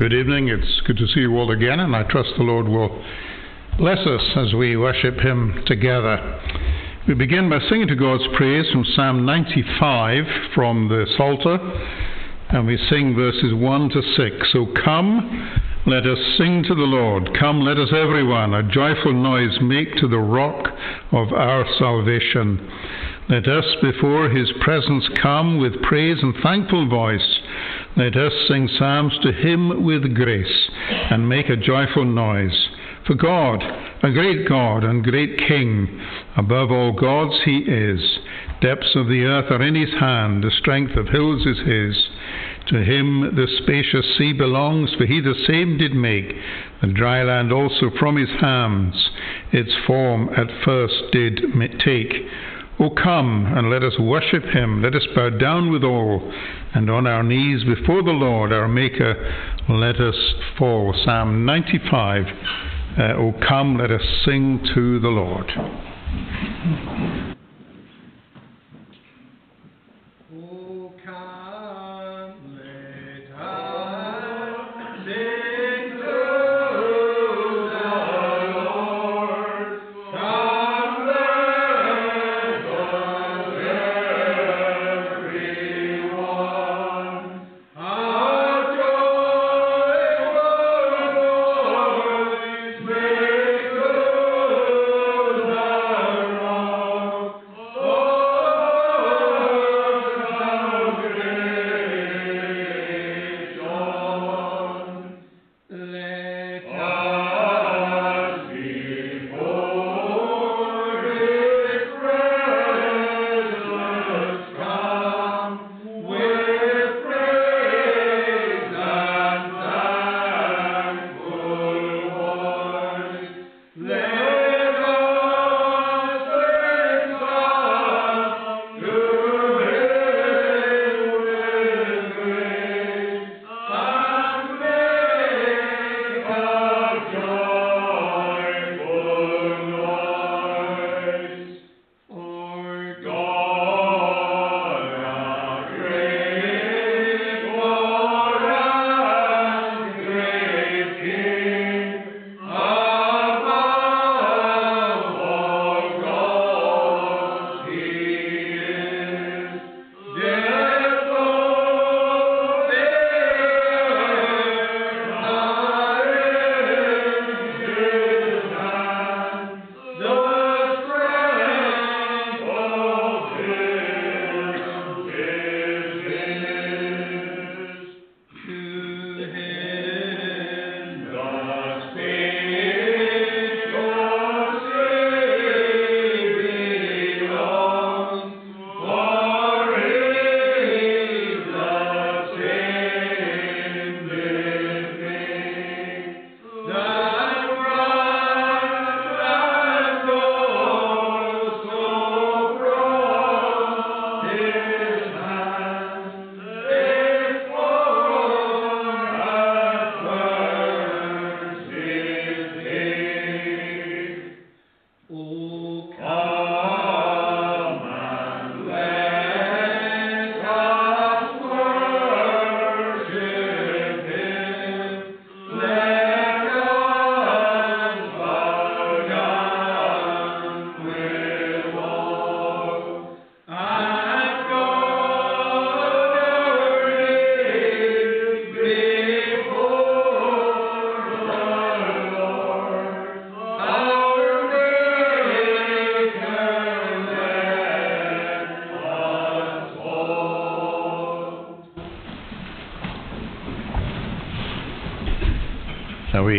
Good evening. It's good to see you all again, and I trust the Lord will bless us as we worship Him together. We begin by singing to God's praise from Psalm 95 from the Psalter, and we sing verses 1 to 6. So come, let us sing to the Lord. Come, let us everyone a joyful noise make to the rock of our salvation. Let us before His presence come with praise and thankful voice. Let us sing psalms to him with grace and make a joyful noise. For God, a great God and great King, above all gods he is. Depths of the earth are in his hand, the strength of hills is his. To him the spacious sea belongs, for he the same did make, the dry land also from his hands, its form at first did take. O come and let us worship him. Let us bow down with all, and on our knees before the Lord our Maker, let us fall. Psalm 95. Uh, o come, let us sing to the Lord.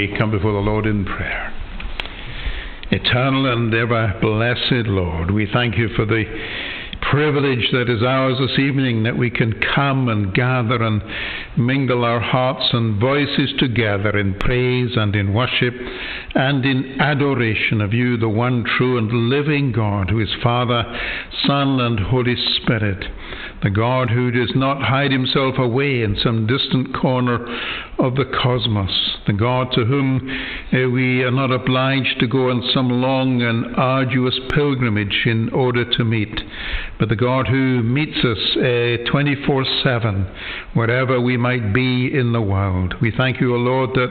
Come before the Lord in prayer. Eternal and ever blessed Lord, we thank you for the privilege that is ours this evening that we can come and gather and mingle our hearts and voices together in praise and in worship and in adoration of you, the one true and living God, who is Father, Son, and Holy Spirit the God who does not hide himself away in some distant corner of the cosmos, the God to whom uh, we are not obliged to go on some long and arduous pilgrimage in order to meet, but the God who meets us uh, 24 7, wherever we might be in the world. We thank you, O Lord, that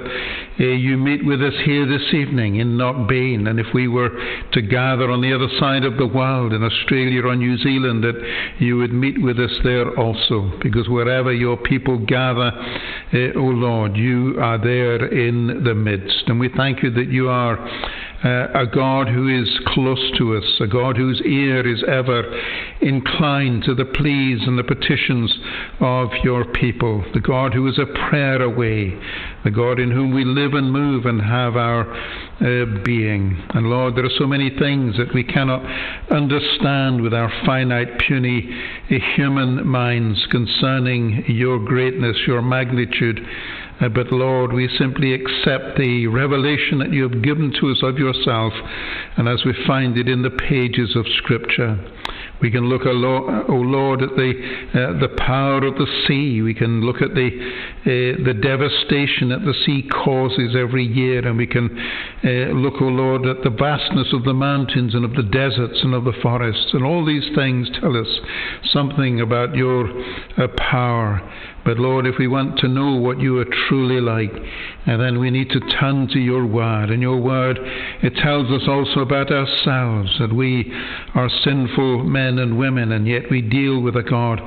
uh, you meet with us here this evening in Knockbain, and if we were to gather on the other side of the world, in Australia or New Zealand, that you would meet with us there also, because wherever your people gather, uh, Eh, o Lord, you are there in the midst. And we thank you that you are uh, a God who is close to us, a God whose ear is ever inclined to the pleas and the petitions of your people, the God who is a prayer away, the God in whom we live and move and have our uh, being. And Lord, there are so many things that we cannot understand with our finite, puny human minds concerning your greatness, your magnitude. Uh, but Lord, we simply accept the revelation that you have given to us of yourself, and as we find it in the pages of Scripture. We can look, O Lord, at the, uh, the power of the sea. We can look at the, uh, the devastation that the sea causes every year. And we can uh, look, O Lord, at the vastness of the mountains and of the deserts and of the forests. And all these things tell us something about your uh, power. But Lord, if we want to know what you are truly like, then we need to turn to your word. And your word, it tells us also about ourselves, that we are sinful men and women, and yet we deal with a God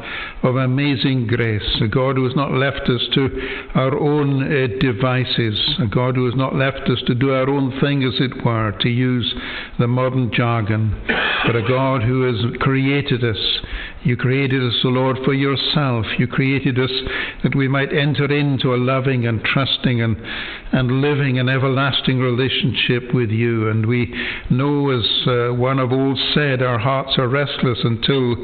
of amazing grace, a God who has not left us to our own uh, devices, a God who has not left us to do our own thing, as it were, to use the modern jargon, but a God who has created us you created us, O Lord, for yourself. You created us that we might enter into a loving and trusting and, and living an everlasting relationship with you. And we know, as uh, one of old said, our hearts are restless until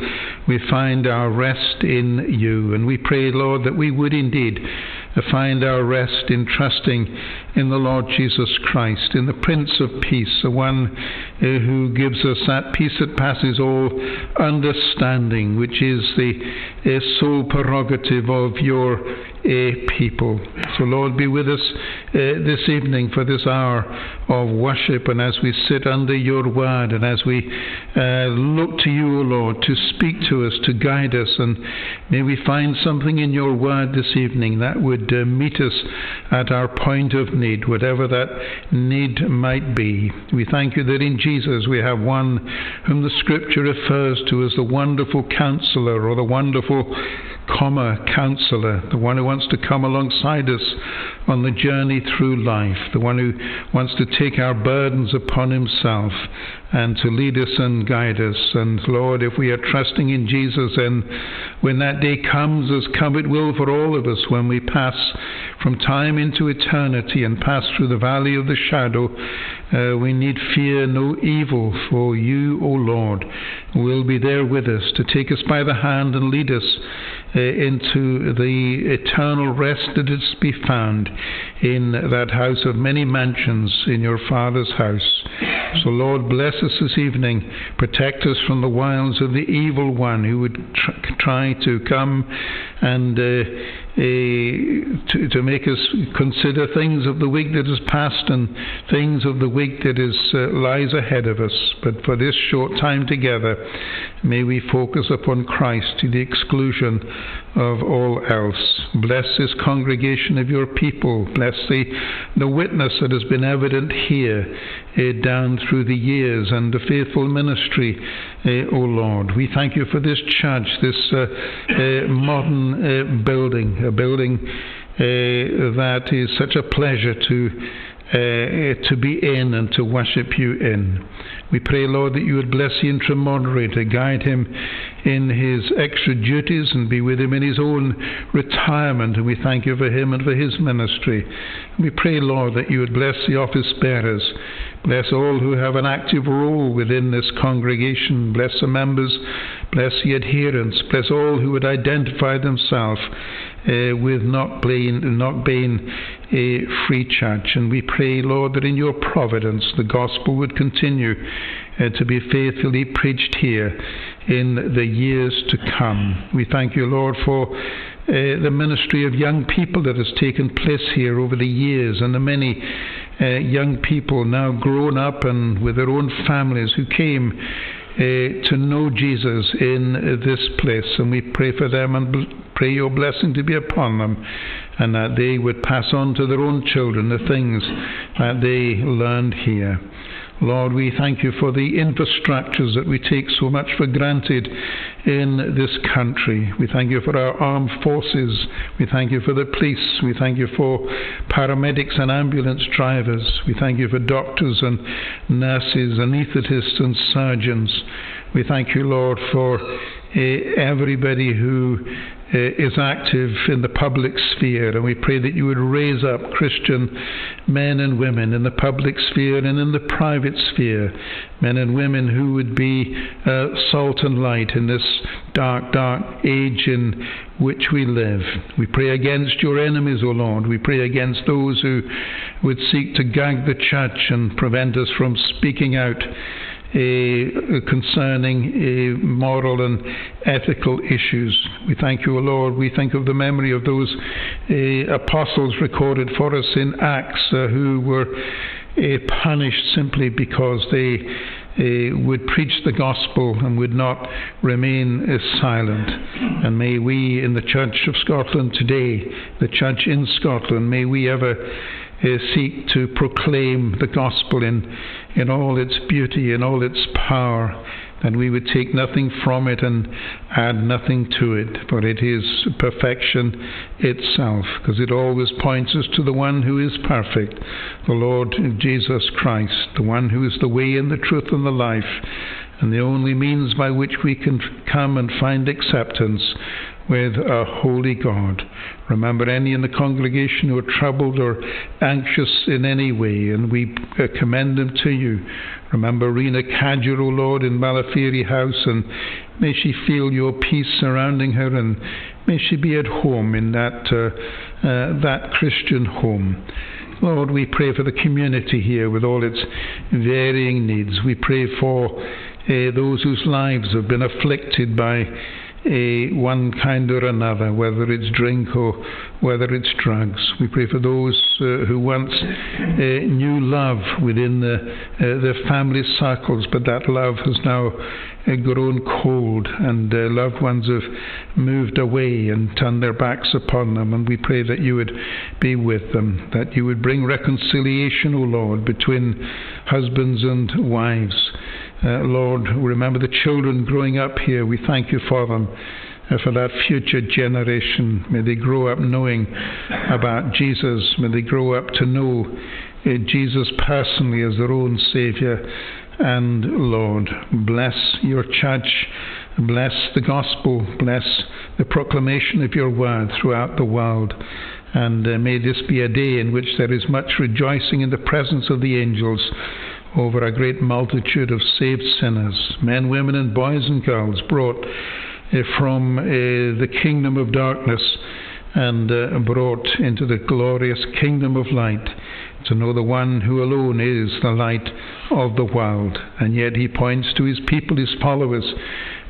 we find our rest in you. And we pray, Lord, that we would indeed find our rest in trusting in the Lord Jesus Christ, in the Prince of Peace, the one uh, who gives us that peace that passes all understanding, which is the uh, sole prerogative of your uh, people. So, Lord, be with us uh, this evening for this hour of worship, and as we sit under your word, and as we uh, look to you, O Lord, to speak to us, to guide us, and may we find something in your word this evening that would uh, meet us at our point of need, whatever that need might be. We thank you that in Jesus we have one whom the Scripture refers to as the wonderful counselor or the wonderful comma counselor, the one who wants to come alongside us on the journey through life, the one who wants to take our burdens upon himself and to lead us and guide us. And Lord, if we are trusting in Jesus, and when that day comes, as come it will for all of us, when we pass from time into eternity and pass through the valley of the shadow, uh, we need fear no evil, for you, O Lord, will be there with us to take us by the hand and lead us uh, into the eternal rest that is to be found in that house of many mansions in your Father's house. So, Lord, bless us this evening. Protect us from the wiles of the evil one who would tr- try to come and uh, to, to make us consider things of the week that is past and things of the week that is uh, lies ahead of us. But for this short time together, may we focus upon Christ to the exclusion of all else. Bless this congregation of your people. Bless the, the witness that has been evident here uh, down through the years and the faithful ministry, uh, O Lord. We thank you for this church, this uh, uh modern uh, building, a building uh, that is such a pleasure to to be in and to worship you in. We pray, Lord, that you would bless the interim moderator, guide him in his extra duties and be with him in his own retirement. And we thank you for him and for his ministry. We pray, Lord, that you would bless the office bearers, bless all who have an active role within this congregation, bless the members, bless the adherents, bless all who would identify themselves uh, with not being a free church. And we pray, Lord, that in your providence the gospel would continue uh, to be faithfully preached here in the years to come. We thank you, Lord, for uh, the ministry of young people that has taken place here over the years and the many uh, young people now grown up and with their own families who came Uh, to know Jesus in this place. And we pray for them and pray your blessing to be upon them and that they would pass on to their own children the things that they learned here. Lord, we thank you for the infrastructures that we take so much for granted in this country. We thank you for our armed forces. We thank you for the police. We thank you for paramedics and ambulance drivers. We thank you for doctors and nurses, and anaesthetists and surgeons. We thank you, Lord, for uh, everybody who is active in the public sphere, and we pray that you would raise up Christian men and women in the public sphere and in the private sphere, men and women who would be uh, salt and light in this dark, dark age in which we live. We pray against your enemies, O Lord. We pray against those who would seek to gag the church and prevent us from speaking out concerning moral and ethical issues. We thank you, O Lord. We think of the memory of those apostles recorded for us in Acts uh, who were punished simply because they uh, would preach the gospel and would not remain uh, silent. And may we in the Church of Scotland today, the Church in Scotland, may we ever uh, seek to proclaim the gospel in, in all its beauty, in all its power, that we would take nothing from it and add nothing to it, for it is perfection itself, because it always points us to the one who is perfect, the Lord Jesus Christ, the one who is the way and the truth and the life, and the only means by which we can come and find acceptance with a holy God. Remember any in the congregation who are troubled or anxious in any way, and we uh, commend them to you. Remember Rena Cadger, O Lord, in Malafiri House, and may she feel your peace surrounding her, and may she be at home in that, uh, uh, that Christian home. Lord, we pray for the community here with all its varying needs. We pray for uh, those whose lives have been afflicted by uh, one kind or another, whether it's drink or whether it's drugs. We pray for those uh, who once uh, knew love within the, uh, their family circles, but that love has now uh, grown cold, and loved ones have moved away and turned their backs upon them. And we pray that you would be with them, that you would bring reconciliation, O Lord, between husbands and wives. Uh, Lord, remember the children growing up here. We thank you for them, uh, for that future generation. May they grow up knowing about Jesus. May they grow up to know uh, Jesus personally as their own Saviour and Lord. Bless your church. Bless the gospel. Bless the proclamation of your word throughout the world. And uh, may this be a day in which there is much rejoicing in the presence of the angels over a great multitude of saved sinners, men, women, and boys and girls brought uh, from uh, the kingdom of darkness and uh, brought into the glorious kingdom of light to know the one who alone is the light of the world. And yet he points to his people, his followers,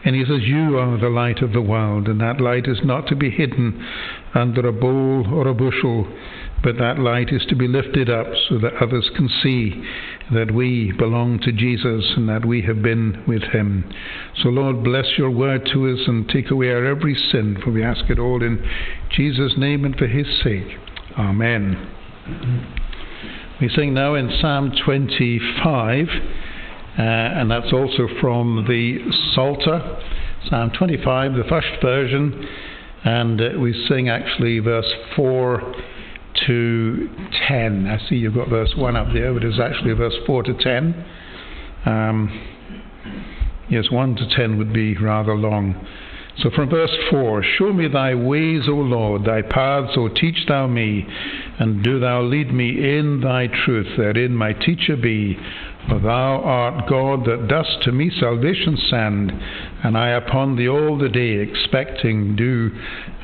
and he says, You are the light of the world, and that light is not to be hidden under a bowl or a bushel, but that light is to be lifted up so that others can see that we belong to Jesus and that we have been with him. So, Lord, bless your word to us and take away our every sin, for we ask it all in Jesus' name and for his sake. Amen. We sing now in Psalm 25, uh, and that's also from the Psalter, Psalm 25, the first version, and uh, we sing actually verse 4 to 10. I see you've got verse 1 up there, but it's actually verse 4 to 10. Um, yes, 1 to 10 would be rather long. So from verse 4 Show me thy ways, O Lord, thy paths, O teach thou me, and do thou lead me in thy truth, therein my teacher be. For thou art God that dost to me salvation send, and I upon thee all the day expecting do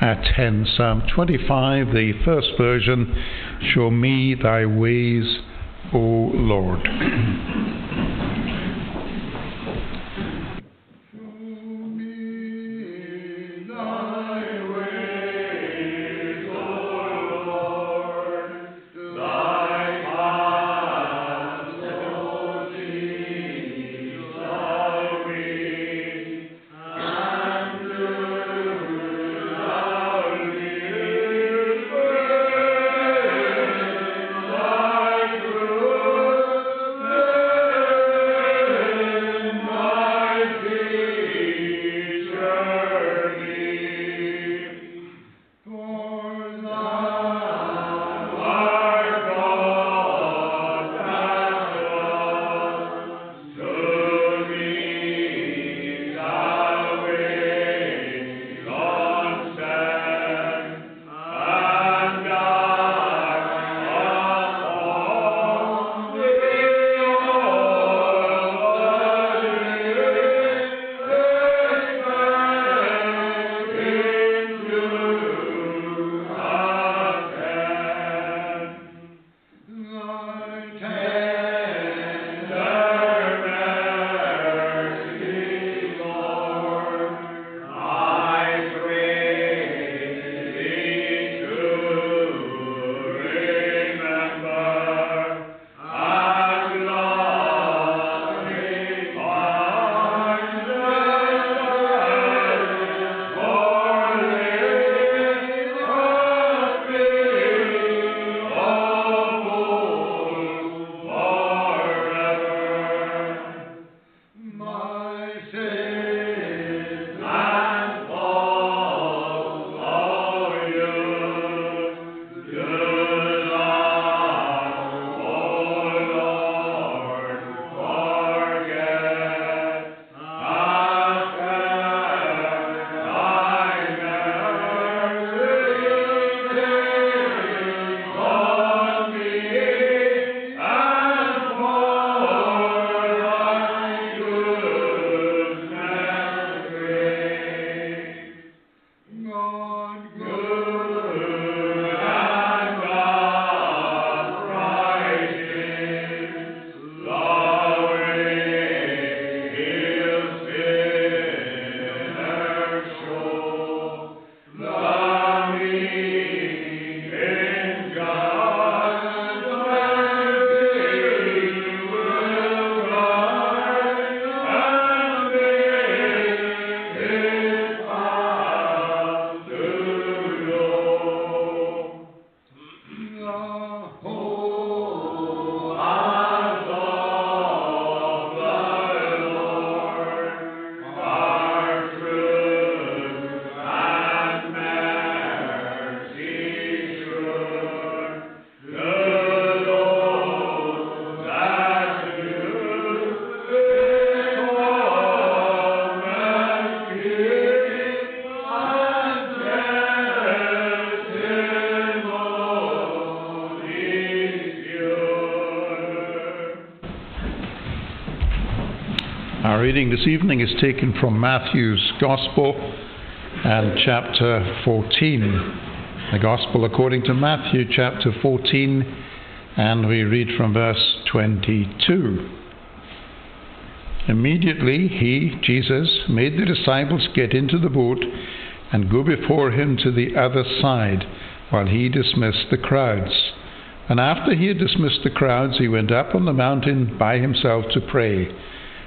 attend. Psalm 25, the first version, Show me thy ways, O Lord. Reading this evening is taken from Matthew's Gospel and chapter 14. The Gospel according to Matthew chapter 14, and we read from verse 22. Immediately he, Jesus, made the disciples get into the boat and go before him to the other side while he dismissed the crowds. And after he had dismissed the crowds, he went up on the mountain by himself to pray.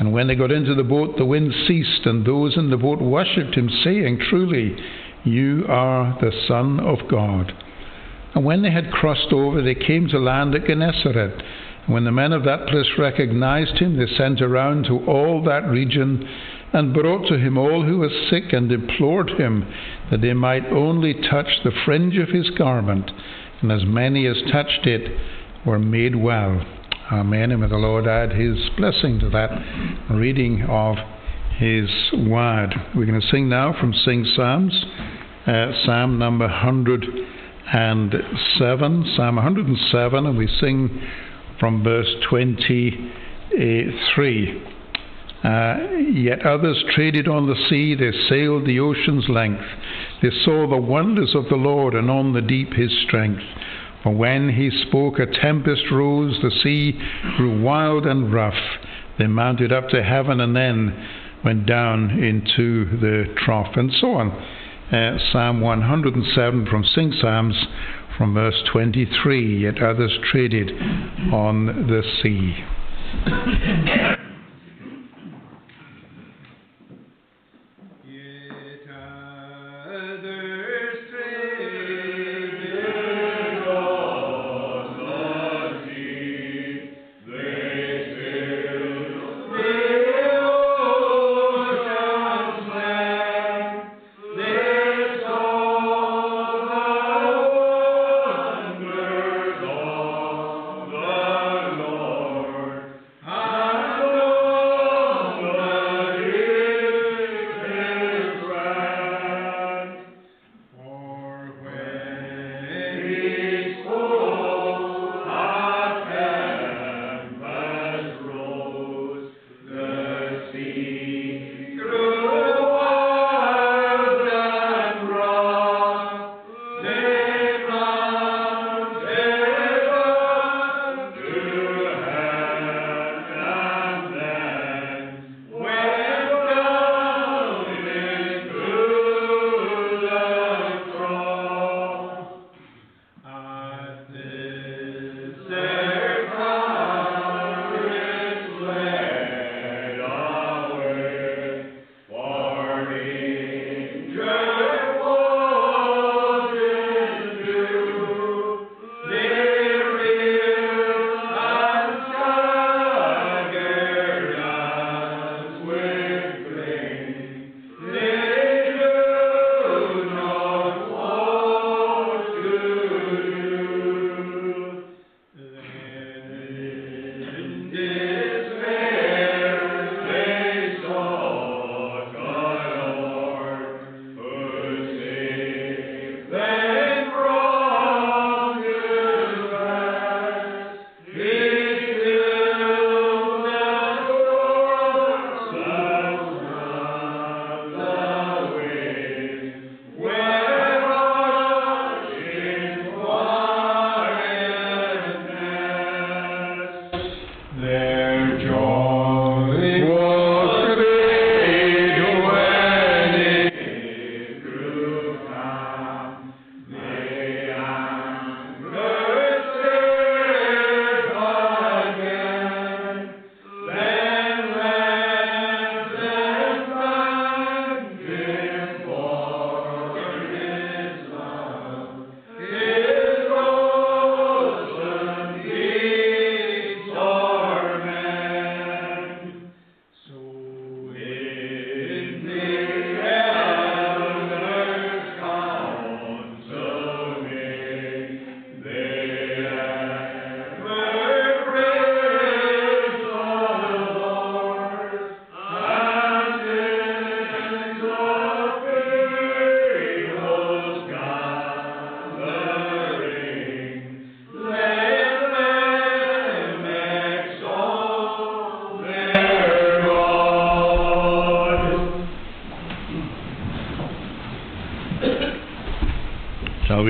And when they got into the boat, the wind ceased, and those in the boat worshipped him, saying, Truly, you are the Son of God. And when they had crossed over, they came to land at Gennesaret. And when the men of that place recognized him, they sent around to all that region and brought to him all who were sick and implored him that they might only touch the fringe of his garment. And as many as touched it were made well. Amen. And may the Lord add his blessing to that reading of his word. We're going to sing now from Sing Psalms, uh, Psalm number 107, Psalm 107, and we sing from verse 23. Uh, yet others traded on the sea, they sailed the ocean's length. They saw the wonders of the Lord, and on the deep his strength. For when he spoke, a tempest rose, the sea grew wild and rough. They mounted up to heaven and then went down into the trough, and so on. Uh, Psalm 107 from Sing Psalms, from verse 23. Yet others traded on the sea.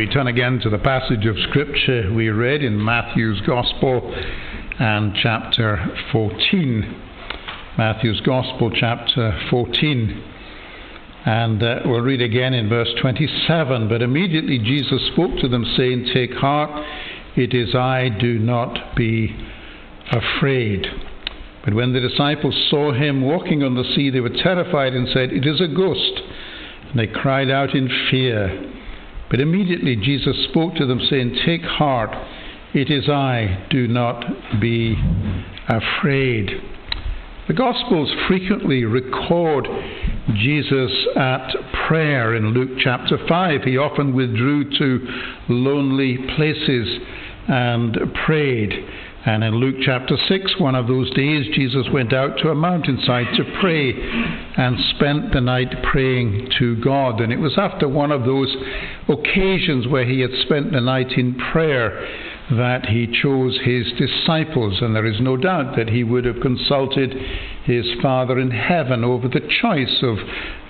We turn again to the passage of Scripture we read in Matthew's Gospel and chapter 14. Matthew's Gospel, chapter 14. And uh, we'll read again in verse 27. But immediately Jesus spoke to them, saying, Take heart, it is I, do not be afraid. But when the disciples saw him walking on the sea, they were terrified and said, It is a ghost. And they cried out in fear. But immediately Jesus spoke to them, saying, Take heart, it is I, do not be afraid. The Gospels frequently record Jesus at prayer. In Luke chapter 5, he often withdrew to lonely places and prayed. And in Luke chapter 6, one of those days, Jesus went out to a mountainside to pray and spent the night praying to God. And it was after one of those occasions where he had spent the night in prayer that he chose his disciples. And there is no doubt that he would have consulted his Father in heaven over the choice of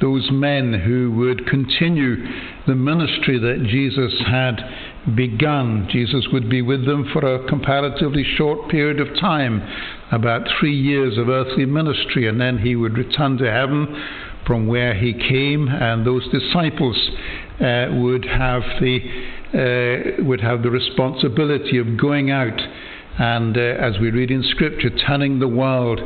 those men who would continue the ministry that Jesus had begun. Jesus would be with them for a comparatively short period of time, about three years of earthly ministry, and then he would return to heaven from where he came, and those disciples uh, would have the uh, would have the responsibility of going out and, uh, as we read in Scripture, turning the world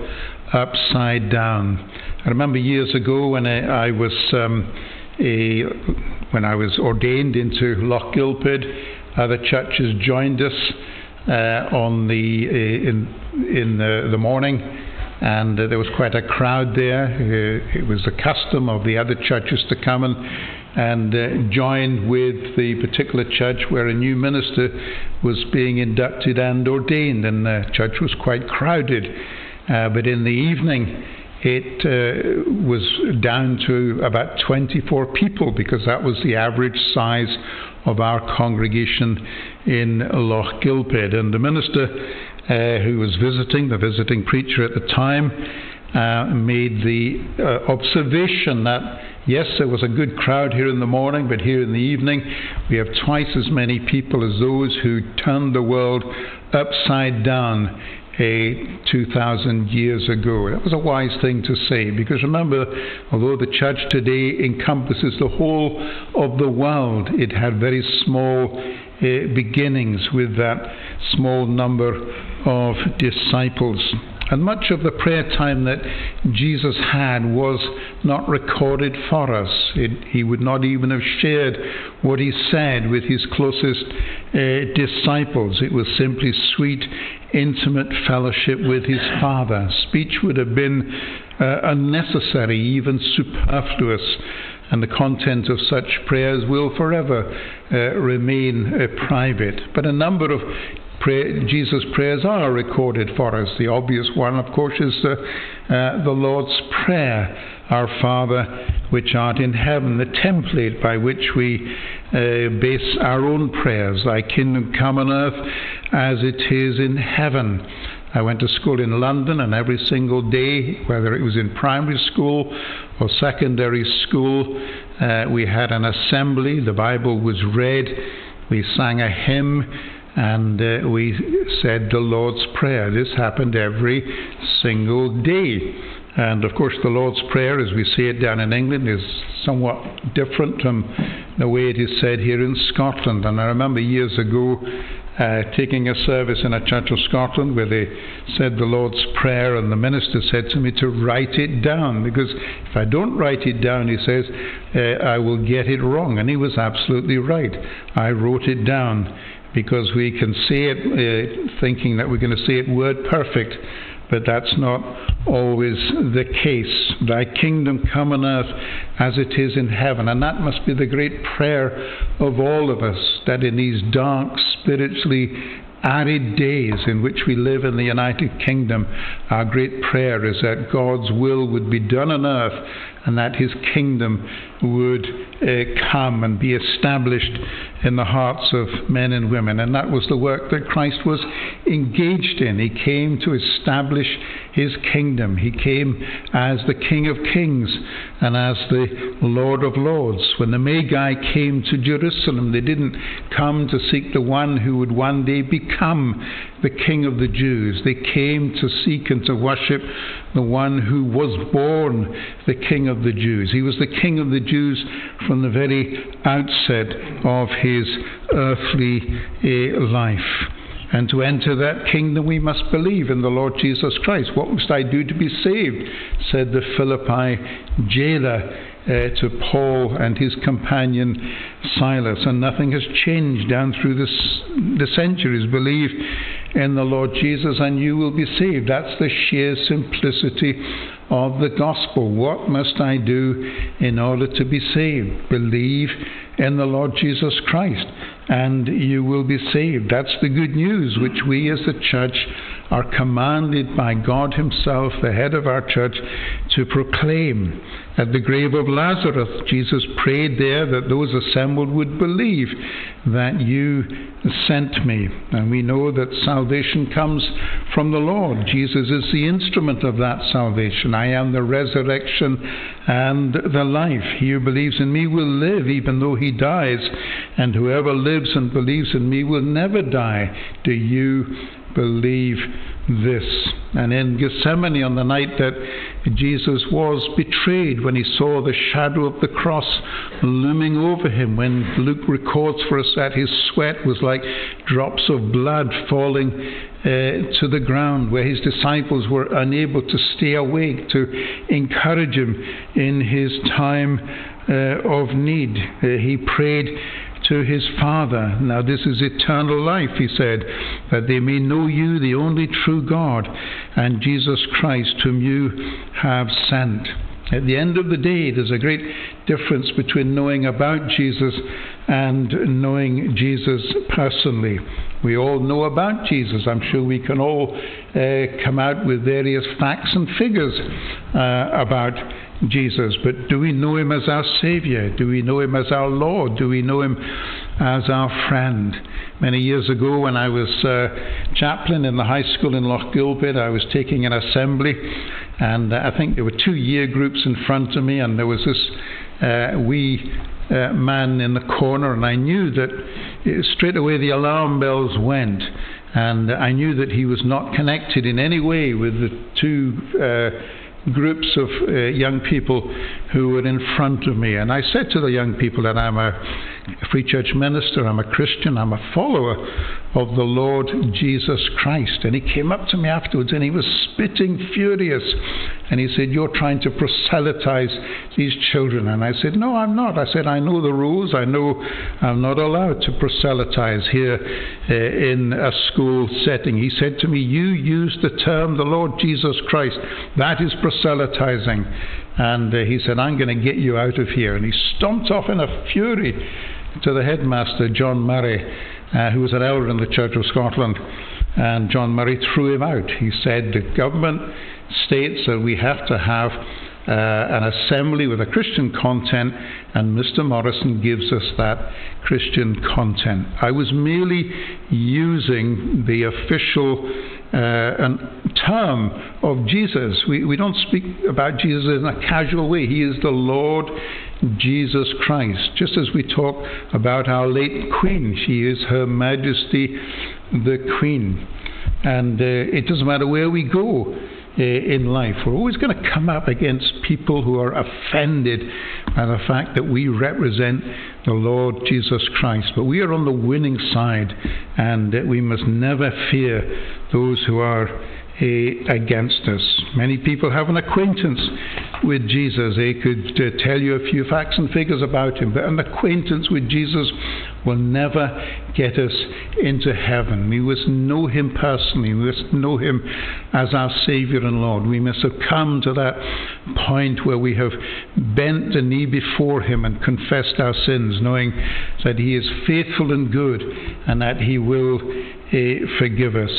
upside down. I remember years ago when I, I was um, a, when I was ordained into Lochgilphead, other churches joined us uh, on the uh, in in the, the morning, and uh, there was quite a crowd there. Uh, it was the custom of the other churches to come and and uh, join with the particular church where a new minister was being inducted and ordained, and the church was quite crowded. Uh, but in the evening, it uh, was down to about 24 people because that was the average size of our congregation in Lochgilphead. And the minister uh, who was visiting, the visiting preacher at the time, uh, made the uh, observation that yes, there was a good crowd here in the morning, but here in the evening we have twice as many people as those who turned the world upside down a 2,000 years ago. That was a wise thing to say because remember, although the church today encompasses the whole of the world, it had very small uh, beginnings with that small number of disciples. And much of the prayer time that Jesus had was not recorded for us. It, he would not even have shared what he said with his closest uh, disciples. It was simply sweet, intimate fellowship with his Father. Speech would have been uh, unnecessary, even superfluous. And the content of such prayers will forever uh, remain uh, private. But a number of Pray, Jesus' prayers are recorded for us. The obvious one, of course, is the, uh, the Lord's Prayer. Our Father, which art in heaven, the template by which we uh, base our own prayers. Thy kingdom come on earth as it is in heaven. I went to school in London, and every single day, whether it was in primary school or secondary school, uh, we had an assembly. The Bible was read. We sang a hymn and uh, we said the Lord's Prayer. This happened every single day. And of course, the Lord's Prayer, as we say it down in England, is somewhat different from the way it is said here in Scotland. And I remember years ago uh, taking a service in a church of Scotland where they said the Lord's Prayer, and the minister said to me to write it down because if I don't write it down, he says, uh, I will get it wrong. And he was absolutely right. I wrote it down because we can say it uh, thinking that we're going to say it word perfect, but that's not always the case. Thy kingdom come on earth as it is in heaven. And that must be the great prayer of all of us, that in these dark, spiritually arid days in which we live in the United Kingdom, our great prayer is that God's will would be done on earth and that his kingdom would uh, come and be established in the hearts of men and women. And that was the work that Christ was engaged in. He came to establish his kingdom. He came as the King of Kings and as the Lord of Lords. When the Magi came to Jerusalem, they didn't come to seek the one who would one day become the King of the Jews. They came to seek and to worship the one who was born the King of the Jews. He was the King of the Jews from the very outset of his earthly uh, life. And to enter that kingdom, we must believe in the Lord Jesus Christ. What must I do to be saved? said the Philippi jailer. Uh, to Paul and his companion Silas, and nothing has changed down through this, the centuries. Believe in the Lord Jesus, and you will be saved. That's the sheer simplicity of the gospel. What must I do in order to be saved? Believe in the Lord Jesus Christ, and you will be saved. That's the good news which we as the church are commanded by God Himself, the head of our church, to proclaim. At the grave of Lazarus, Jesus prayed there that those assembled would believe that you sent me. And we know that salvation comes from the Lord. Jesus is the instrument of that salvation. I am the resurrection and the life. He who believes in me will live even though he dies, and whoever lives and believes in me will never die. Do you believe this. And in Gethsemane, on the night that Jesus was betrayed, when he saw the shadow of the cross looming over him, when Luke records for us that his sweat was like drops of blood falling uh, to the ground, where his disciples were unable to stay awake to encourage him in his time uh, of need. Uh, he prayed to his Father. Now, this is eternal life, he said, that they may know you, the only true God, and Jesus Christ, whom you have sent. At the end of the day, there's a great difference between knowing about Jesus and knowing Jesus personally. We all know about Jesus. I'm sure we can all uh, come out with various facts and figures uh, about Jesus, but do we know him as our Savior? Do we know him as our Lord? Do we know him as our friend? Many years ago, when I was uh, chaplain in the high school in Lochgilphead, I was taking an assembly, and uh, I think there were two year groups in front of me, and there was this uh, wee uh, man in the corner, and I knew that it, straight away the alarm bells went. And I knew that he was not connected in any way with the two uh, groups of uh, young people who were in front of me. And I said to the young people that I'm a free church minister, I'm a Christian, I'm a follower of the Lord Jesus Christ. And he came up to me afterwards and he was spitting furious. And he said, You're trying to proselytize these children. And I said, No, I'm not. I said, I know the rules. I know I'm not allowed to proselytize here uh, in a school setting. He said to me, You use the term the Lord Jesus Christ. That is proselytizing. And uh, he said, I'm going to get you out of here. And he stomped off in a fury to the headmaster, John Murray, uh, who was an elder in the Church of Scotland. And John Murray threw him out. He said, The government states that we have to have uh, an assembly with a Christian content, and Mr. Morrison gives us that Christian content. I was merely using the official uh, term of Jesus. We, we don't speak about Jesus in a casual way. He is the Lord Jesus Christ. Just as we talk about our late Queen, she is Her Majesty the Queen. And uh, it doesn't matter where we go uh, in life. We're always going to come up against people who are offended by the fact that we represent the Lord Jesus Christ. But we are on the winning side, and uh, we must never fear those who are uh, against us. Many people have an acquaintance with Jesus. They could uh, tell you a few facts and figures about him, but an acquaintance with Jesus will never get us into heaven. We must know him personally. We must know him as our Savior and Lord. We must have come to that point where we have bent the knee before him and confessed our sins, knowing that he is faithful and good and that he will forgive us.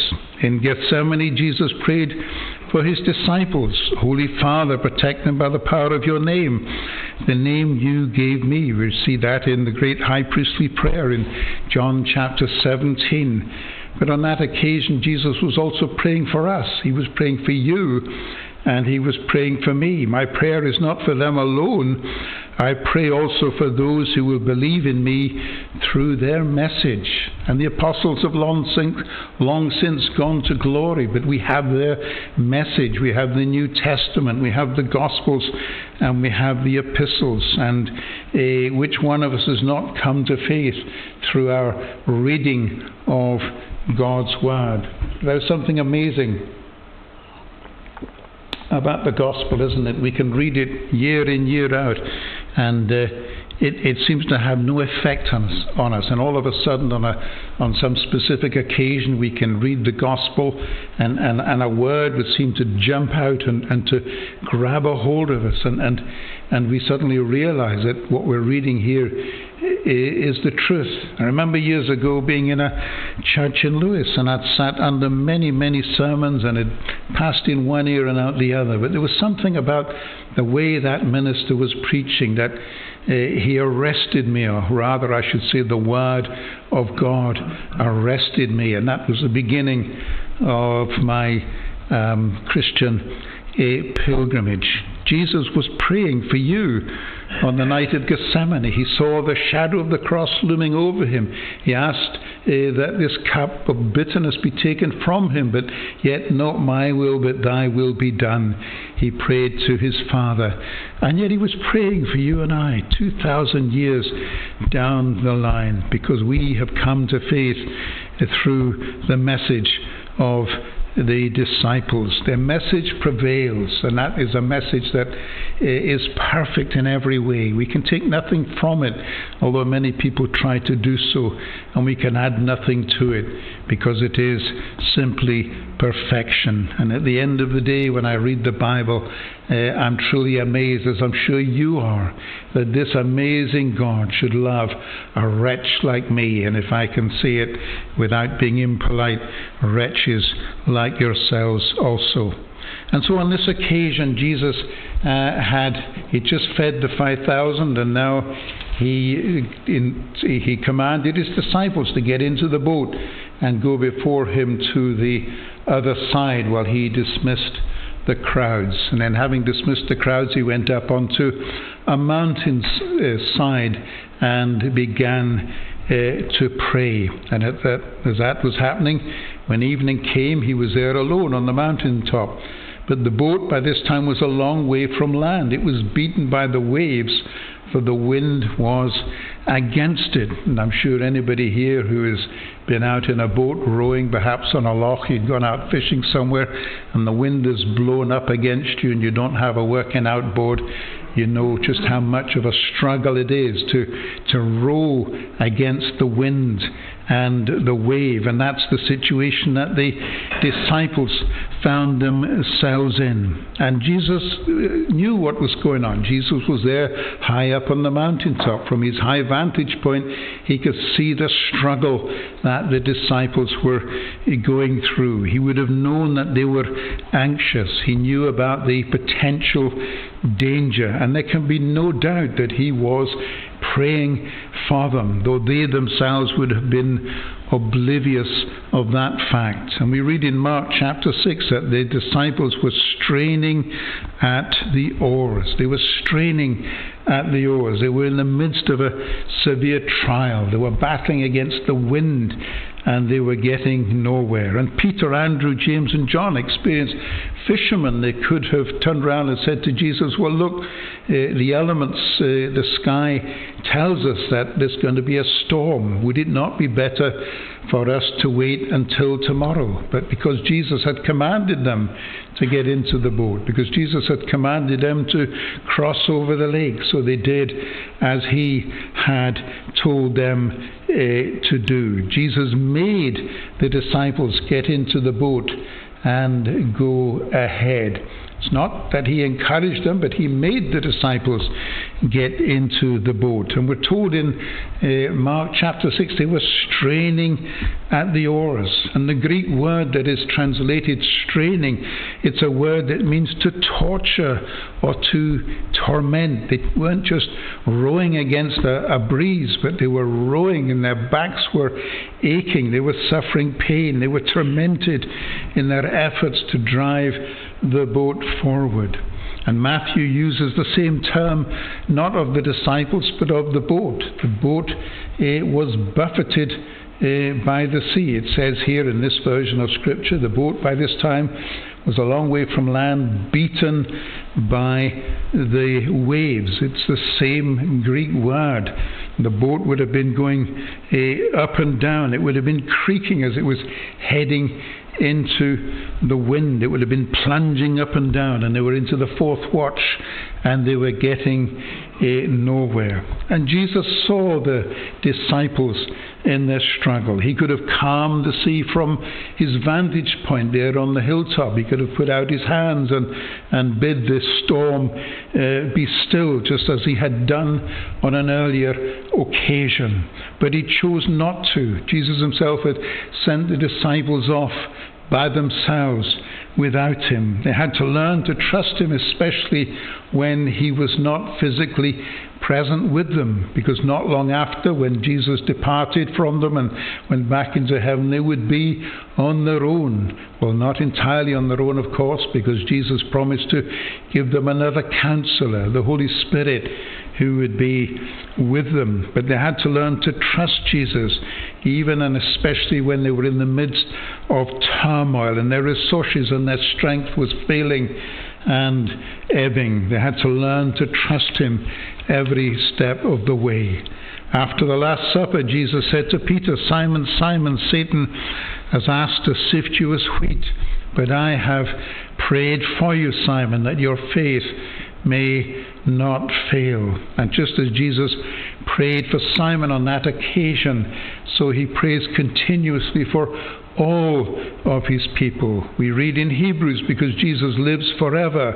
In Gethsemane, Jesus prayed for his disciples. Holy Father, protect them by the power of your name, the name you gave me. We see that in the great high priestly prayer in John chapter 17. But on that occasion, Jesus was also praying for us. He was praying for you and he was praying for me. My prayer is not for them alone. I pray also for those who will believe in me through their message. And the apostles have long since, long since gone to glory, but we have their message. We have the New Testament, we have the Gospels, and we have the epistles. And uh, which one of us has not come to faith through our reading of God's Word? There's something amazing about the gospel, isn't it? We can read it year in, year out, and uh, it, it seems to have no effect on us, on us. And all of a sudden, on, a, on some specific occasion, we can read the gospel, and, and, and a word would seem to jump out and, and to grab a hold of us. And, and, and we suddenly realize that what we're reading here is the truth. I remember years ago being in a church in Lewis, and I'd sat under many, many sermons, and it passed in one ear and out the other. But there was something about the way that minister was preaching that uh, he arrested me, or rather, I should say, the Word of God arrested me, and that was the beginning of my um, Christian uh, pilgrimage. Jesus was praying for you on the night of Gethsemane. He saw the shadow of the cross looming over him. He asked uh, that this cup of bitterness be taken from him, but yet not my will, but thy will be done. He prayed to his Father. And yet he was praying for you and I 2,000 years down the line because we have come to faith through the message of the disciples. Their message prevails, and that is a message that eh, is perfect in every way. We can take nothing from it, although many people try to do so, and we can add nothing to it because it is simply perfection. And at the end of the day, when I read the Bible, uh, I'm truly amazed, as I'm sure you are, that this amazing God should love a wretch like me. And if I can say it without being impolite, wretches like yourselves also. And so on this occasion, Jesus uh, had, he just fed the 5,000 and now he, in, he commanded his disciples to get into the boat and go before him to the other side while he dismissed the crowds. And then, having dismissed the crowds, he went up onto a mountain uh, side and began uh, to pray. And that, as that was happening, when evening came, he was there alone on the mountain top. But the boat by this time was a long way from land. It was beaten by the waves, for the wind was against it. And I'm sure anybody here who has been out in a boat rowing, perhaps on a loch, you'd gone out fishing somewhere, and the wind is blown up against you, and you don't have a working outboard, you know just how much of a struggle it is to, to row against the wind and the wave. And that's the situation that the disciples found themselves in. And Jesus uh, knew what was going on. Jesus was there high up on the mountaintop. From his high vantage point, he could see the struggle that the disciples were going through. He would have known that they were anxious. He knew about the potential danger. And there can be no doubt that he was praying for them, though they themselves would have been oblivious of that fact. And we read in Mark chapter 6 that the disciples were straining at the oars. They were straining at the oars. They were in the midst of a severe trial. They were battling against the wind and they were getting nowhere. And Peter, Andrew, James, and John experienced fishermen. They could have turned around and said to Jesus, Well, look, uh, the elements, uh, the sky tells us that there's going to be a storm. Would it not be better for us to wait until tomorrow? But because Jesus had commanded them to get into the boat, because Jesus had commanded them to cross over the lake, so they did as he had told them uh, to do. Jesus made the disciples get into the boat and go ahead. It's not that he encouraged them, but he made the disciples get into the boat. And we're told in uh, Mark chapter 6 they were straining at the oars. And the Greek word that is translated straining, it's a word that means to torture or to torment. They weren't just rowing against a, a breeze, but they were rowing and their backs were aching. They were suffering pain. They were tormented in their efforts to drive the boat forward. And Matthew uses the same term, not of the disciples, but of the boat. The boat uh, was buffeted uh, by the sea. It says here in this version of Scripture, the boat by this time was a long way from land, beaten by the waves. It's the same Greek word. The boat would have been going uh, up and down, it would have been creaking as it was heading into the wind. It would have been plunging up and down, and they were into the fourth watch, and they were getting uh, nowhere. And Jesus saw the disciples in their struggle. He could have calmed the sea from his vantage point there on the hilltop. He could have put out his hands and, and bid this storm uh, be still, just as he had done on an earlier occasion. But he chose not to. Jesus himself had sent the disciples off by themselves without him. They had to learn to trust him, especially when he was not physically present with them, because not long after, when Jesus departed from them and went back into heaven, they would be on their own. Well, not entirely on their own, of course, because Jesus promised to give them another counselor, the Holy Spirit, who would be with them. But they had to learn to trust Jesus, even and especially when they were in the midst of turmoil and their resources and their strength was failing and ebbing. They had to learn to trust Him every step of the way. After the Last Supper, Jesus said to Peter, Simon, Simon, Satan has asked to sift you as wheat, but I have prayed for you, Simon, that your faith may not fail. And just as Jesus prayed for Simon on that occasion, so he prays continuously for all of his people. We read in Hebrews because Jesus lives forever.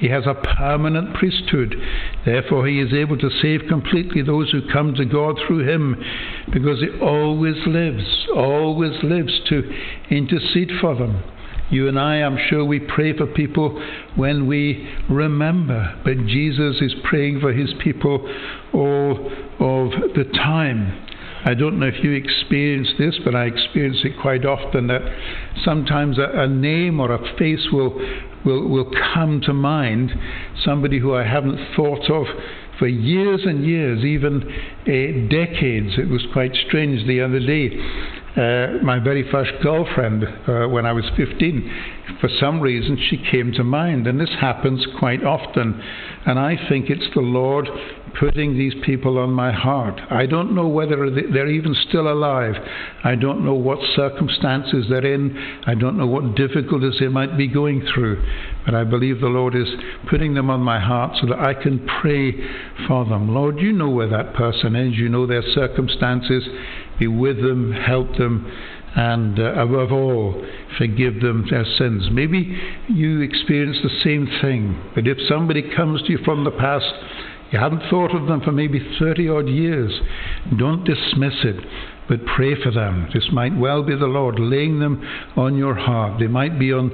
He has a permanent priesthood. Therefore, he is able to save completely those who come to God through him because he always lives, always lives to intercede for them. You and I, I'm sure we pray for people when we remember, but Jesus is praying for his people all of the time. I don't know if you experience this, but I experience it quite often that sometimes a, a name or a face will, will, will come to mind, somebody who I haven't thought of for years and years, even uh, decades. It was quite strange the other day uh, my very first girlfriend uh, when I was 15. For some reason, she came to mind, and this happens quite often. And I think it's the Lord putting these people on my heart. I don't know whether they're even still alive. I don't know what circumstances they're in. I don't know what difficulties they might be going through. But I believe the Lord is putting them on my heart so that I can pray for them. Lord, you know where that person is. You know their circumstances be with them, help them, and uh, above all, forgive them their sins. Maybe you experience the same thing, but if somebody comes to you from the past, you haven't thought of them for maybe 30 odd years, don't dismiss it, but pray for them. This might well be the Lord laying them on your heart. They might be on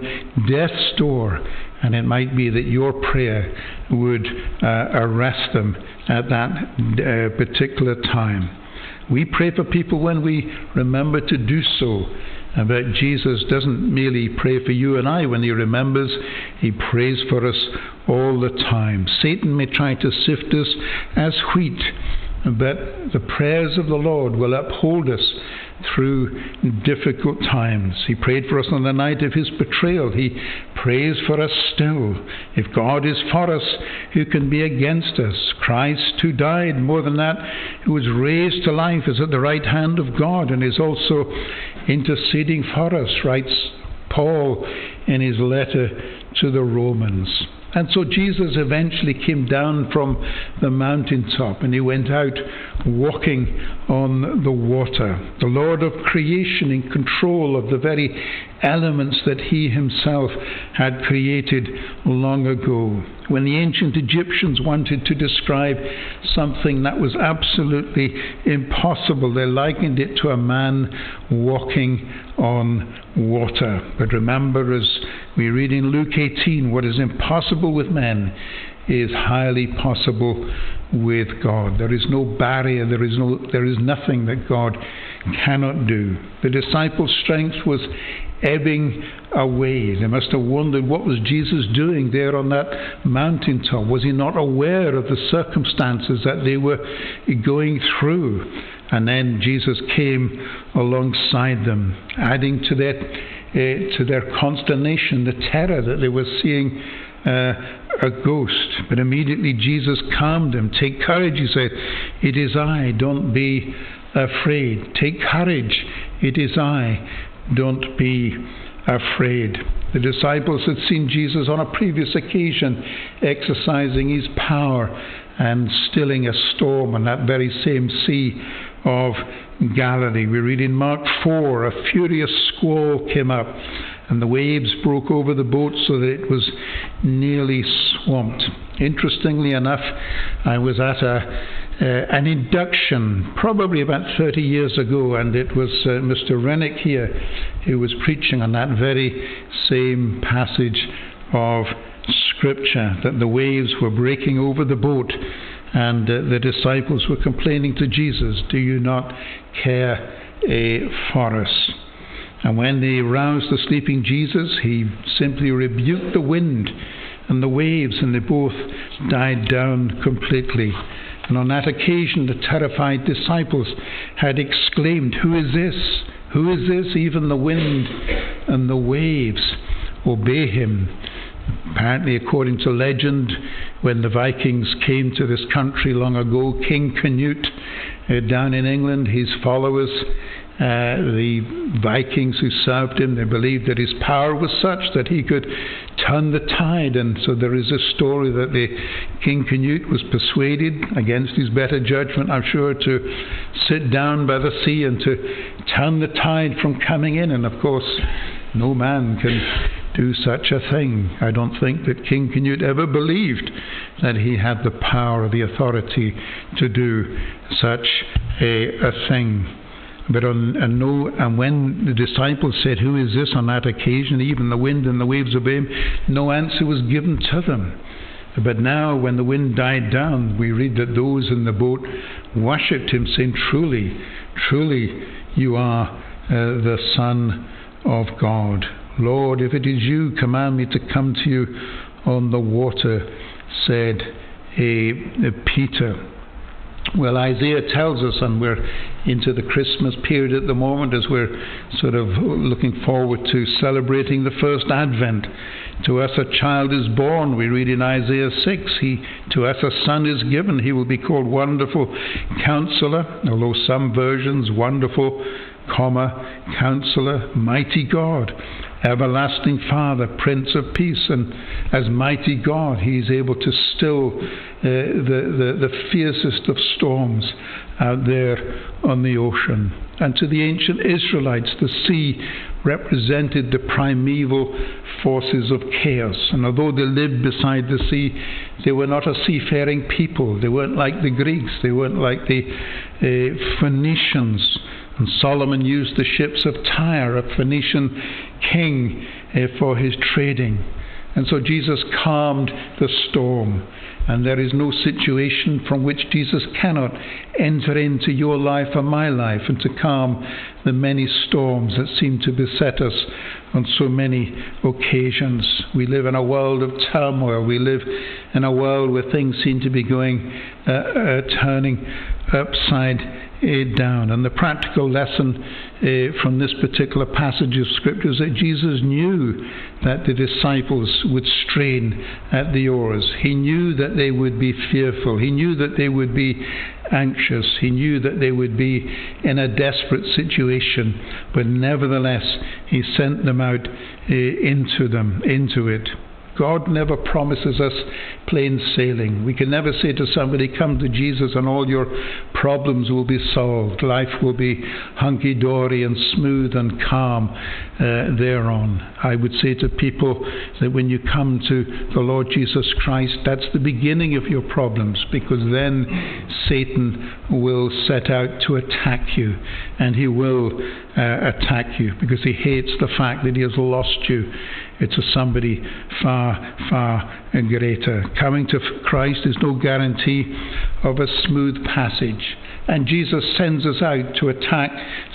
death's door, and it might be that your prayer would uh, arrest them at that uh, particular time. We pray for people when we remember to do so. But Jesus doesn't merely pray for you and I when he remembers, he prays for us all the time. Satan may try to sift us as wheat, but the prayers of the Lord will uphold us through difficult times. He prayed for us on the night of his betrayal. He prays for us still. If God is for us, who can be against us? Christ, who died, more than that, who was raised to life, is at the right hand of God and is also interceding for us, writes Paul in his letter to the Romans. And so Jesus eventually came down from the mountaintop and he went out walking on the water. The Lord of creation in control of the very elements that he himself had created long ago. When the ancient Egyptians wanted to describe something that was absolutely impossible, they likened it to a man walking on water. But remember, as we read in Luke 18, what is impossible with men is highly possible with God. There is no barrier, there is, no, there is nothing that God cannot do. The disciples' strength was ebbing away. They must have wondered what was Jesus doing there on that mountaintop. Was he not aware of the circumstances that they were going through? And then Jesus came alongside them, adding to their, uh, to their consternation the terror that they were seeing uh, a ghost. But immediately Jesus calmed them. Take courage, he said. It is I. Don't be afraid. Take courage. It is I. Don't be afraid. The disciples had seen Jesus on a previous occasion exercising his power and stilling a storm on that very same sea of Galilee. We read in Mark 4 a furious squall came up and the waves broke over the boat so that it was nearly swamped. Interestingly enough, I was at a uh, an induction probably about 30 years ago, and it was uh, Mr. Rennick here who was preaching on that very same passage of Scripture that the waves were breaking over the boat, and uh, the disciples were complaining to Jesus, Do you not care uh, for us? And when they roused the sleeping Jesus, he simply rebuked the wind and the waves, and they both died down completely. And on that occasion, the terrified disciples had exclaimed, Who is this? Who is this? Even the wind and the waves obey him. Apparently, according to legend, when the Vikings came to this country long ago, King Canute uh, down in England, his followers uh, the Vikings who served him, they believed that his power was such that he could turn the tide. And so there is a story that the King Canute was persuaded, against his better judgment, I'm sure, to sit down by the sea and to turn the tide from coming in. And of course, no man can do such a thing. I don't think that King Canute ever believed that he had the power, or the authority to do such a, a thing. But on, and no, and when the disciples said, "Who is this?" on that occasion, even the wind and the waves obey him, no answer was given to them. But now, when the wind died down, we read that those in the boat worshipped him, saying, "Truly, truly, you are uh, the Son of God, Lord. If it is you, command me to come to you on the water," said a Peter. Well, Isaiah tells us, and we're into the Christmas period at the moment as we're sort of looking forward to celebrating the first Advent. To us a child is born, we read in Isaiah 6. He, to us a son is given. He will be called Wonderful Counselor, although some versions, Wonderful, comma, Counselor, Mighty God everlasting Father, Prince of Peace, and as mighty God, He is able to still uh, the, the, the fiercest of storms out there on the ocean. And to the ancient Israelites, the sea represented the primeval forces of chaos. And although they lived beside the sea, they were not a seafaring people. They weren't like the Greeks, they weren't like the uh, Phoenicians and Solomon used the ships of Tyre, a Phoenician king, uh, for his trading. And so Jesus calmed the storm. And there is no situation from which Jesus cannot enter into your life or my life and to calm the many storms that seem to beset us on so many occasions. We live in a world of turmoil. We live in a world where things seem to be going, uh, uh, turning upside down. And the practical lesson uh, from this particular passage of Scripture is that Jesus knew that the disciples would strain at the oars. He knew that they would be fearful. He knew that they would be anxious. He knew that they would be in a desperate situation. But nevertheless, He sent them out uh, into them, into it. God never promises us plain sailing. We can never say to somebody, Come to Jesus and all your problems will be solved. Life will be hunky dory and smooth and calm uh, thereon. I would say to people that when you come to the Lord Jesus Christ, that's the beginning of your problems because then Satan will set out to attack you and he will uh, attack you because he hates the fact that he has lost you it's a somebody far, far and greater. Coming to Christ is no guarantee of a smooth passage. And Jesus sends us out to attack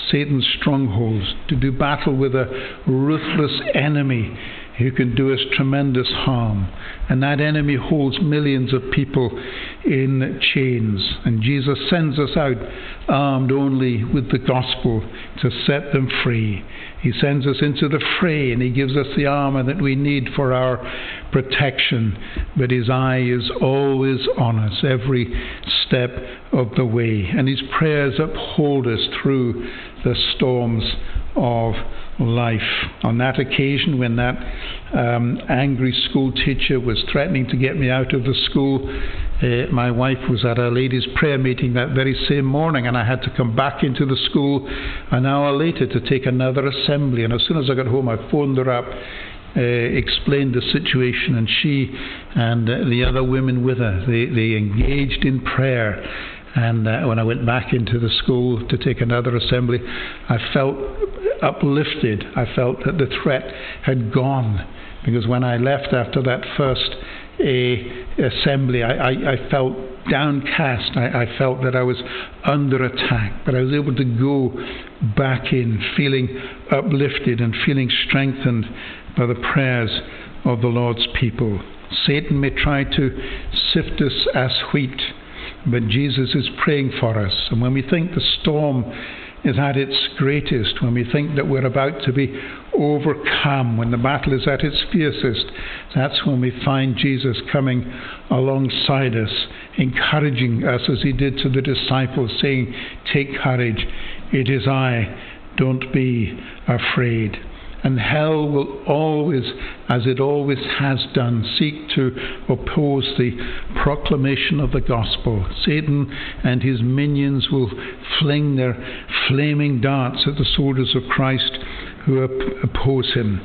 Satan's strongholds, to do battle with a ruthless enemy who can do us tremendous harm. And that enemy holds millions of people in chains. And Jesus sends us out armed only with the gospel to set them free. He sends us into the fray and He gives us the armour that we need for our protection. But His eye is always on us every step of the way. And His prayers uphold us through the storms of life. On that occasion, when that um, angry school teacher was threatening to get me out of the school, uh, my wife was at a ladies' prayer meeting that very same morning, and I had to come back into the school an hour later to take another assembly. And as soon as I got home, I phoned her up. Uh, explained the situation, and she and uh, the other women with her they, they engaged in prayer and uh, when I went back into the school to take another assembly, I felt uplifted. I felt that the threat had gone. Because when I left after that first assembly, I, I, I, felt downcast. I, I felt that I was under attack. But I was able to go back in feeling uplifted and feeling strengthened by the prayers of the Lord's people. Satan may try to sift us as wheat but Jesus is praying for us. And when we think the storm is at its greatest, when we think that we're about to be overcome, when the battle is at its fiercest, that's when we find Jesus coming alongside us, encouraging us as he did to the disciples, saying, Take courage, it is I, don't be afraid. And hell will always, as it always has done, seek to oppose the proclamation of the gospel. Satan and his minions will fling their flaming darts at the soldiers of Christ who oppose him.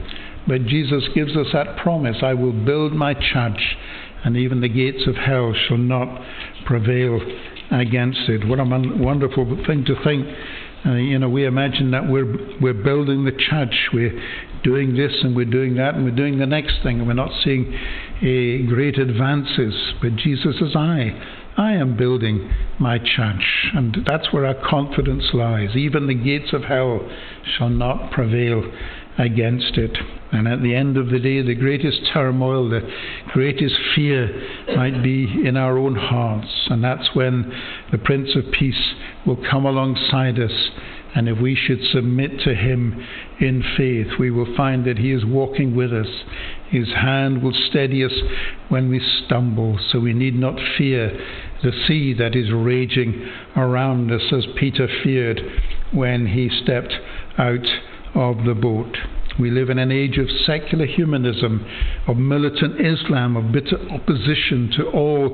But Jesus gives us that promise I will build my church, and even the gates of hell shall not prevail against it. What a wonderful thing to think uh, you know, we imagine that we're we're building the church, we're doing this and we're doing that and we're doing the next thing, and we're not seeing uh, great advances. But Jesus says, "I, I am building my church," and that's where our confidence lies. Even the gates of hell shall not prevail against it. And at the end of the day, the greatest turmoil, the greatest fear might be in our own hearts. And that's when the Prince of Peace will come alongside us. And if we should submit to him in faith, we will find that he is walking with us. His hand will steady us when we stumble, so we need not fear the sea that is raging around us, as Peter feared when he stepped out of the boat. We live in an age of secular humanism, of militant Islam, of bitter opposition to all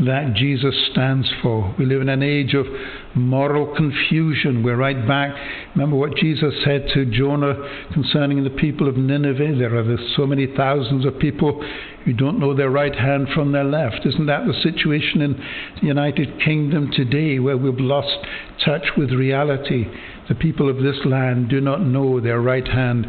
that Jesus stands for. We live in an age of moral confusion. We're right back. Remember what Jesus said to Jonah concerning the people of Nineveh? There are so many thousands of people who don't know their right hand from their left. Isn't that the situation in the United Kingdom today, where we've lost touch with reality? The people of this land do not know their right hand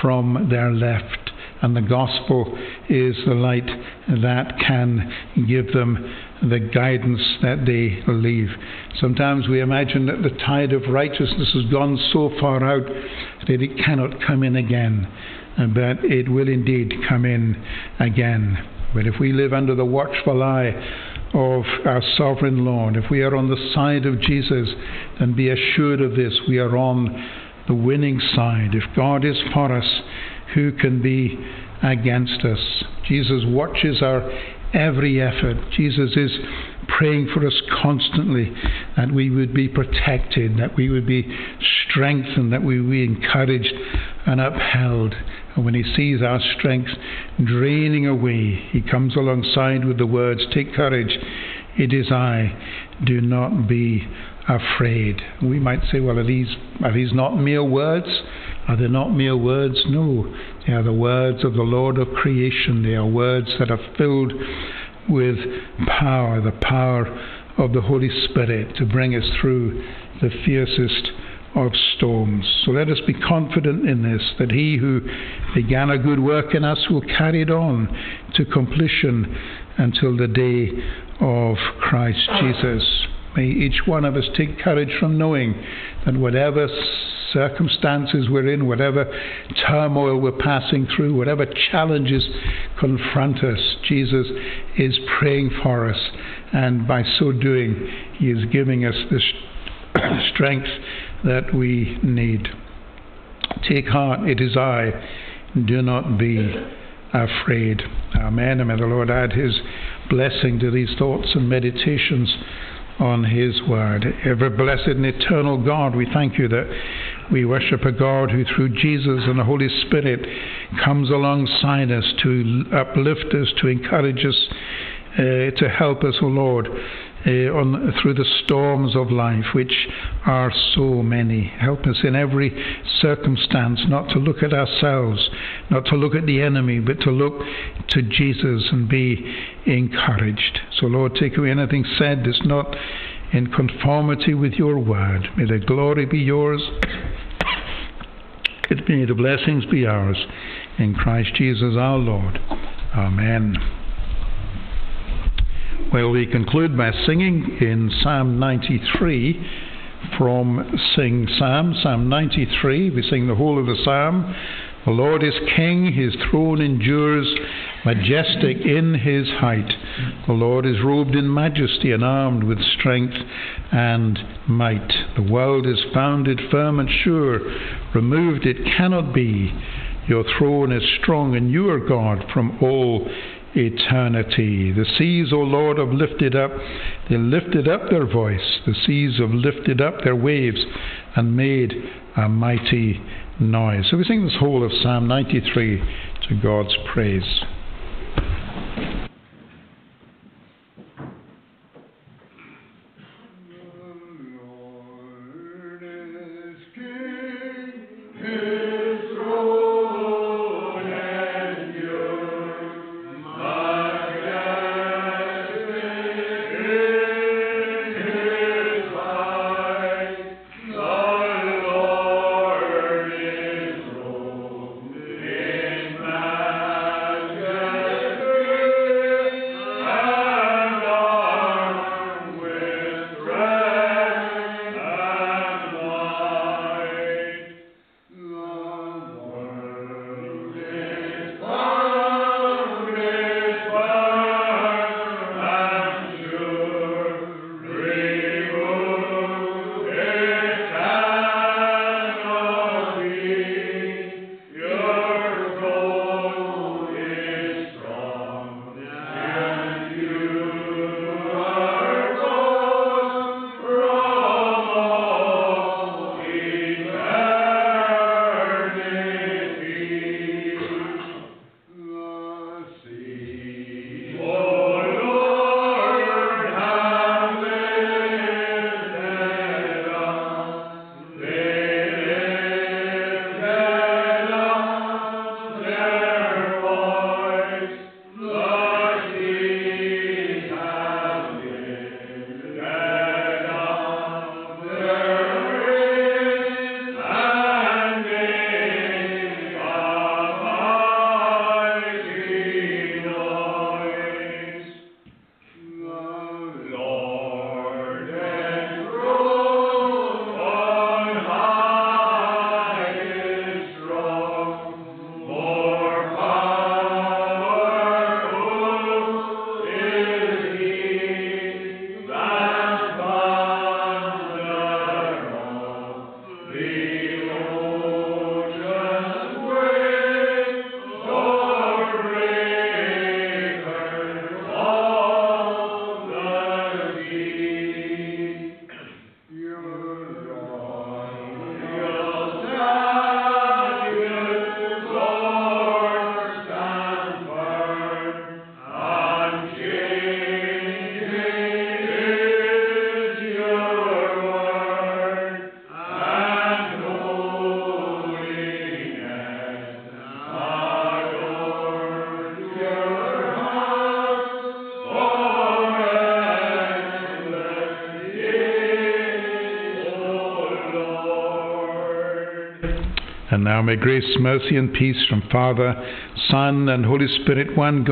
from their left. And the gospel is the light that can give them the guidance that they leave. Sometimes we imagine that the tide of righteousness has gone so far out that it cannot come in again. Uh, but it will indeed come in again. But if we live under the watchful eye of our sovereign Lord, if we are on the side of Jesus, then be assured of this we are on the winning side. If God is for us, who can be against us? Jesus watches our every effort. Jesus is praying for us constantly that we would be protected, that we would be strengthened, that we would be encouraged and upheld. And when he sees our strength draining away, he comes alongside with the words, Take courage, it is I, do not be afraid. We might say, Well, are these, are these not mere words? Are they not mere words? No, they are the words of the Lord of creation. They are words that are filled with power, the power of the Holy Spirit to bring us through the fiercest of storms. So let us be confident in this, that he who began a good work in us will carry it on to completion until the day of Christ ah. Jesus. May each one of us take courage from knowing that whatever circumstances we're in, whatever turmoil we're passing through, whatever challenges confront us, Jesus is praying for us. And by so doing, He is giving us the strength that we need. Take heart, it is I. Do not be afraid. Amen. And may the Lord add His blessing to these thoughts and meditations on His Word. Ever blessed and eternal God, we thank you that we worship a God who, through Jesus and the Holy Spirit, comes alongside us to uplift us, to encourage us, uh, to help us, O oh Lord. Uh, on, through the storms of life, which are so many. Help us in every circumstance not to look at ourselves, not to look at the enemy, but to look to Jesus and be encouraged. So, Lord, take away anything said that's not in conformity with your word. May the glory be yours. May the blessings be ours. In Christ Jesus our Lord. Amen. Well, we conclude by singing in Psalm 93 from Sing Psalm, Psalm 93. We sing the whole of the psalm. The Lord is King, his throne endures, majestic in his height. The Lord is robed in majesty and armed with strength and might. The world is founded firm and sure, removed it cannot be. Your throne is strong, and you are God from all eternity. The seas, O Lord, have lifted up, they lifted up their voice. The seas have lifted up their waves and made a mighty noise. So we sing this whole of Psalm 93 to God's praise. May grace, mercy, and peace from Father, Son, and Holy Spirit, one God.